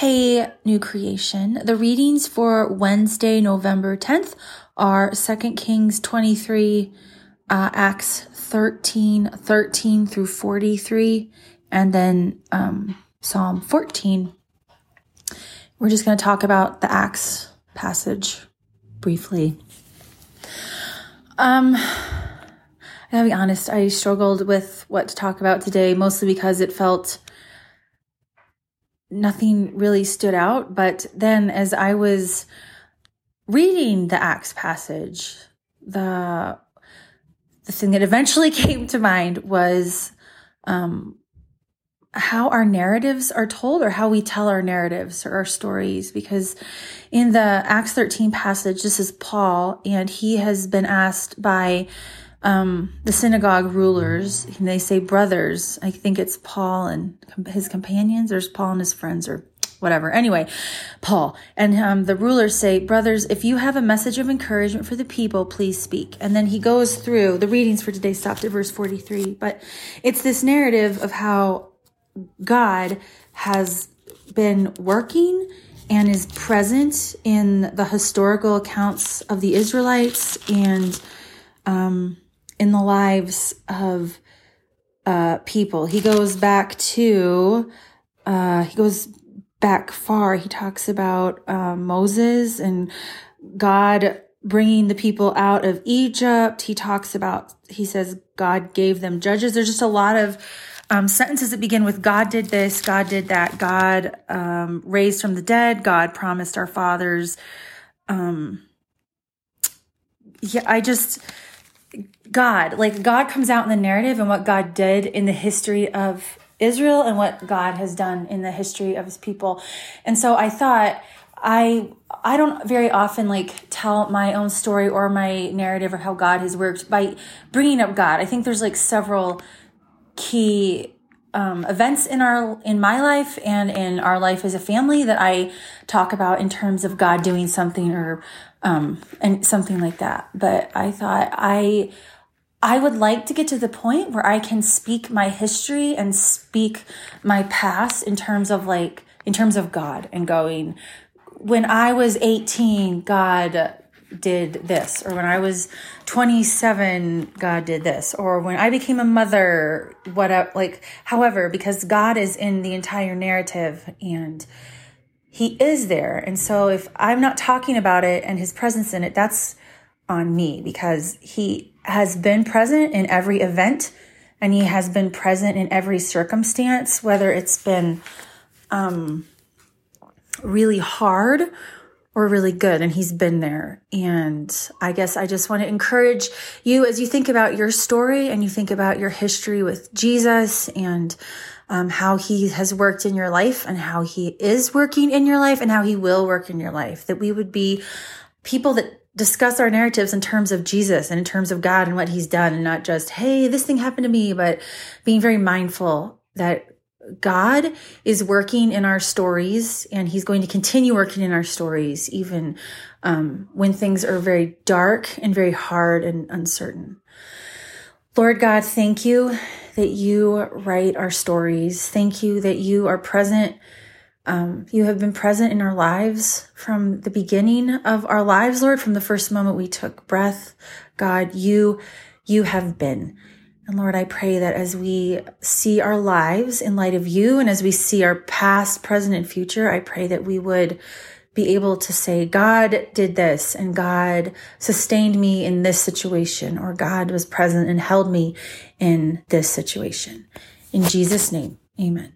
Hey, new creation. The readings for Wednesday, November 10th are 2 Kings 23, uh, Acts 13, 13 through 43, and then um, Psalm 14. We're just going to talk about the Acts passage briefly. Um, I gotta be honest, I struggled with what to talk about today, mostly because it felt nothing really stood out. But then as I was reading the Acts passage, the the thing that eventually came to mind was um, how our narratives are told or how we tell our narratives or our stories. Because in the Acts 13 passage, this is Paul, and he has been asked by um, the synagogue rulers, they say brothers. I think it's Paul and his companions, or Paul and his friends, or whatever. Anyway, Paul and um, the rulers say, brothers, if you have a message of encouragement for the people, please speak. And then he goes through the readings for today, stopped at verse 43. But it's this narrative of how God has been working and is present in the historical accounts of the Israelites and um, in the lives of uh, people. He goes back to, uh, he goes back far. He talks about uh, Moses and God bringing the people out of Egypt. He talks about, he says, God gave them judges. There's just a lot of um, sentences that begin with God did this, God did that, God um, raised from the dead, God promised our fathers. Um, yeah, I just, God, like God comes out in the narrative and what God did in the history of Israel and what God has done in the history of his people. And so I thought, I I don't very often like tell my own story or my narrative or how God has worked by bringing up God. I think there's like several key um, events in our in my life and in our life as a family that I talk about in terms of God doing something or um, and something like that. But I thought I I would like to get to the point where I can speak my history and speak my past in terms of like in terms of God and going when I was 18 God did this or when I was 27 God did this or when I became a mother what like however because God is in the entire narrative and he is there. And so if I'm not talking about it and his presence in it that's on me because he has been present in every event and he has been present in every circumstance whether it's been um really hard or really good and he's been there. And i guess i just want to encourage you as you think about your story and you think about your history with jesus and um, how he has worked in your life and how he is working in your life and how he will work in your life that we would be people that discuss our narratives in terms of jesus and in terms of god and what he's done and not just hey this thing happened to me but being very mindful that God is working in our stories and he's going to continue working in our stories, even um, when things are very dark and very hard and uncertain. Lord God, thank you that you write our stories. Thank you that you are present. Um, you have been present in our lives from the beginning of our lives, Lord, from the first moment we took breath. God, you, you have been. And Lord, I pray that as we see our lives in light of you and as we see our past, present, and future, I pray that we would be able to say, God did this and God sustained me in this situation, or God was present and held me in this situation. In Jesus' name, amen.